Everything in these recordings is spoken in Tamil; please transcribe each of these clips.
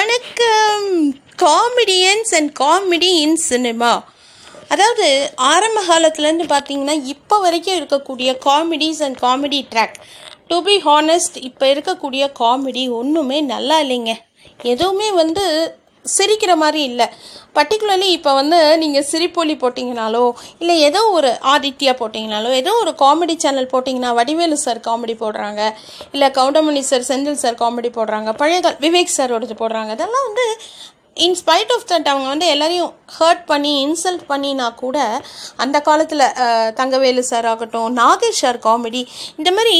வணக்கம். Comedians and comedy in cinema அதாவது ஆரம்ப காலத்துலேருந்து பார்த்தீங்கன்னா இப்போ வரைக்கும் இருக்கக்கூடிய comedies and comedy track to be honest இப்போ இருக்கக்கூடிய காமெடி ஒன்றுமே நல்லா இல்லைங்க. எதுவுமே வந்து சிரிக்கிற மாதிரி இல்லை. பர்டிகுலர்லி இப்போ வந்து நீங்கள் சிரிப்பொலி போட்டிங்கனாலோ இல்லை ஏதோ ஒரு ஆதித்யா போட்டிங்கனாலோ ஏதோ ஒரு காமெடி சேனல் போட்டிங்கன்னா வடிவேலு சார் காமெடி போடுறாங்க இல்லை Goundamani sir Senthil sir comedy போடுறாங்க பழைய கால விவேக் சாரோடது போடுறாங்க இதெல்லாம் வந்து இன்ஸ்பைட் ஆஃப் தட் அவங்க வந்து எல்லாரையும் ஹர்ட் பண்ணி இன்சல்ட் பண்ணினா கூட அந்த காலத்தில் தங்கவேலு சார் ஆகட்டும் நாகேஷ் சார் காமெடி இந்த மாதிரி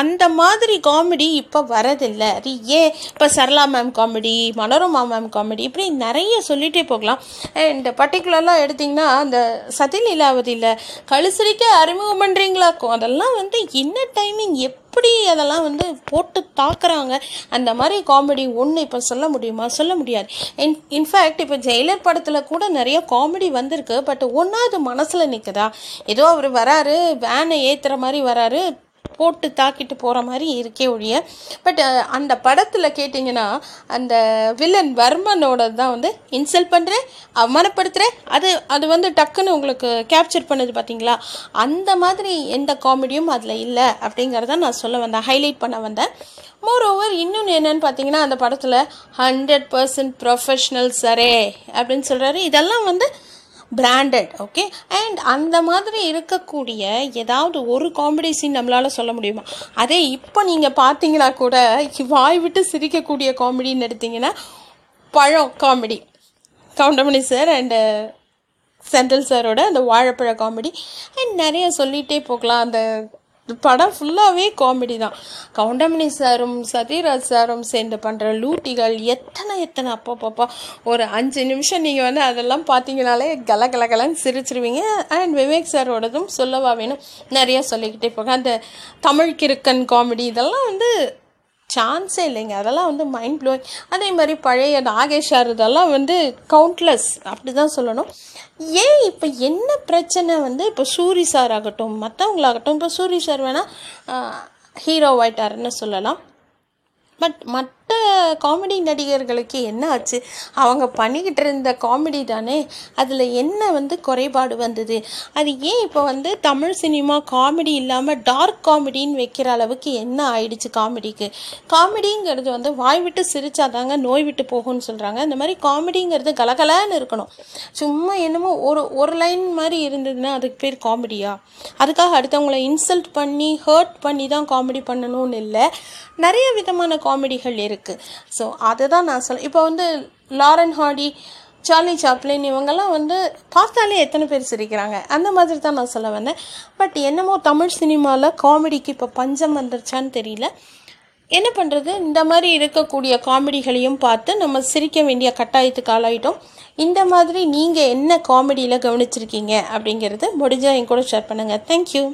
அந்த மாதிரி காமெடி இப்போ வரதில்லை. அது ஏன்? இப்போ Sarala ma'am comedy Manorama ma'am comedy இப்படி நிறைய சொல்லிகிட்டே போகலாம். இந்த பர்டிகுலர்லாம் எடுத்திங்கன்னா அந்த சதிலீலாவதியில் கழுசரிக்க அறிமுகம் பண்ணுறீங்களாக்கும் அதெல்லாம் வந்து என்ன டைமிங் அப்படி அதெல்லாம் வந்து போட்டு தாக்குறாங்க. அந்த மாதிரி காமெடி ஒன்று இப்போ சொல்ல முடியுமா? சொல்ல முடியாது. இன் இன்ஃபேக்ட் இப்போ ஜெயிலர் படத்தில் கூட நிறைய காமெடி வந்திருக்கு. பட் ஒன்றாவது மனசில் நிற்குதா ஏதோ அவர் வராரு வேனை ஏற்றுற மாதிரி வராரு. போட்டு தாக்கிட்டு போகிற மாதிரி இருக்கே ஒழிய பட் அந்த படத்தில் கேட்டிங்கன்னா அந்த வில்லன் வர்மனோட தான் வந்து இன்சல்ட் பண்ணுறேன் அவமானப்படுத்துகிறேன் அது அது வந்து டக்குன்னு உங்களுக்கு கேப்சர் பண்ணுது பார்த்தீங்களா அந்த மாதிரி எந்த காமெடியும் அதில் இல்லை அப்படிங்கிறத நான் சொல்ல வந்தேன் ஹைலைட் பண்ண வந்தேன். மோர் ஓவர் இன்னொன்று என்னன்னு பார்த்தீங்கன்னா அந்த படத்தில் ஹண்ட்ரட் பர்சன்ட் ப்ரொஃபஷ்னல் சரே அப்படின்னு சொல்கிறாரு இதெல்லாம் வந்து பிராண்டட் ஓகே அண்ட் அந்த மாதிரி இருக்கக்கூடிய ஏதாவது ஒரு காமெடி சீன் நம்மளால் சொல்ல முடியுமா? அதே இப்போ நீங்கள் பார்த்தீங்கன்னா கூட வாய் விட்டு சிரிக்கக்கூடிய காமெடின்னு எடுத்தீங்கன்னா பழம் comedy Goundamani sir and Senthil சாரோட அந்த வாழைப்பழ காமெடி அண்ட் நிறைய சொல்லிகிட்டே போகலாம். அந்த படம் ஃபுல்லாகவே காமெடி தான். கவுண்டமணி சாரும் சத்யராஜ் சாரும் சேர்ந்து பண்ணுற லூட்டிகள் எத்தனை எத்தனை அப்பா பாப்பா ஒரு அஞ்சு நிமிஷம் நீங்கள் வந்து அதெல்லாம் பார்த்தீங்கனாலே கல கலகலன்னு சிரிச்சிருவீங்க. அண்ட் விவேக் சாரோடதும் சொல்லவா வேணும். நிறைய சொல்லிக்கிட்டே போக அந்த தமிழ் கிறுக்கன் காமெடி இதெல்லாம் வந்து சான்ஸே இல்லைங்க. அதெல்லாம் வந்து மைண்ட் ப்ளோயிங் அதே மாதிரி பழைய நாகேஷ் சார் இதெல்லாம் வந்து கவுண்ட்லெஸ் அப்படி தான் சொல்லணும். ஏன் இப்போ என்ன பிரச்சனை வந்து இப்போ சூரி சார் ஆகட்டும் மற்றவங்களாகட்டும் இப்போ சூரி சார் வேணால் ஹீரோ ஆயிட்டாருன்னு சொல்லலாம். பட் மற்ற காமெடி நடிகர்களுக்கு என்ன ஆச்சு? அவங்க பண்ணிக்கிட்டு இருந்த காமெடி தானே? அதில் என்ன வந்து குறைபாடு வந்தது? அது ஏன் இப்போ வந்து தமிழ் சினிமா காமெடி இல்லாமல் டார்க் காமெடின்னு வைக்கிற அளவுக்கு என்ன ஆயிடுச்சு காமெடிக்கு? காமெடிங்கிறது வந்து வாய் விட்டு சிரிச்சாதாங்க நோய் விட்டு போகும்னு சொல்கிறாங்க இந்த மாதிரி காமெடிங்கிறது கலகலன்னு இருக்கணும். சும்மா என்னமோ ஒரு ஒரு லைன் மாதிரி இருந்ததுன்னா அதுக்கு பேர் காமெடியா? அதுக்காக அடுத்தவங்களை இன்சல்ட் பண்ணி ஹர்ட் பண்ணி தான் காமெடி பண்ணணும்னு இல்லை. நிறைய விதமான காமெடிகள் இருக்குது இருக்குது ஸோ அதை தான் நான் சொல்ல இப்போ வந்து லாரன் ஹாடி சார்லி சாப்ளின் இவங்கெல்லாம் வந்து பார்த்தாலே எத்தனை பேர் சிரிக்கிறாங்க. அந்த மாதிரி தான் நான் சொல்ல வந்தேன். பட் என்னமோ தமிழ் சினிமாவில் காமெடிக்கு இப்போ பஞ்சம் வந்துருச்சான்னு தெரியல. என்ன பண்ணுறது இந்த மாதிரி இருக்கக்கூடிய காமெடிகளையும் பார்த்து நம்ம சிரிக்க வேண்டிய கட்டாயத்துக்கு ஆளாயிட்டோம். இந்த மாதிரி நீங்கள் என்ன காமெடியில் கவனிச்சிருக்கீங்க அப்படிங்கிறது முடிஞ்சால் என் கூட ஷேர் பண்ணுங்கள் தேங்க்யூ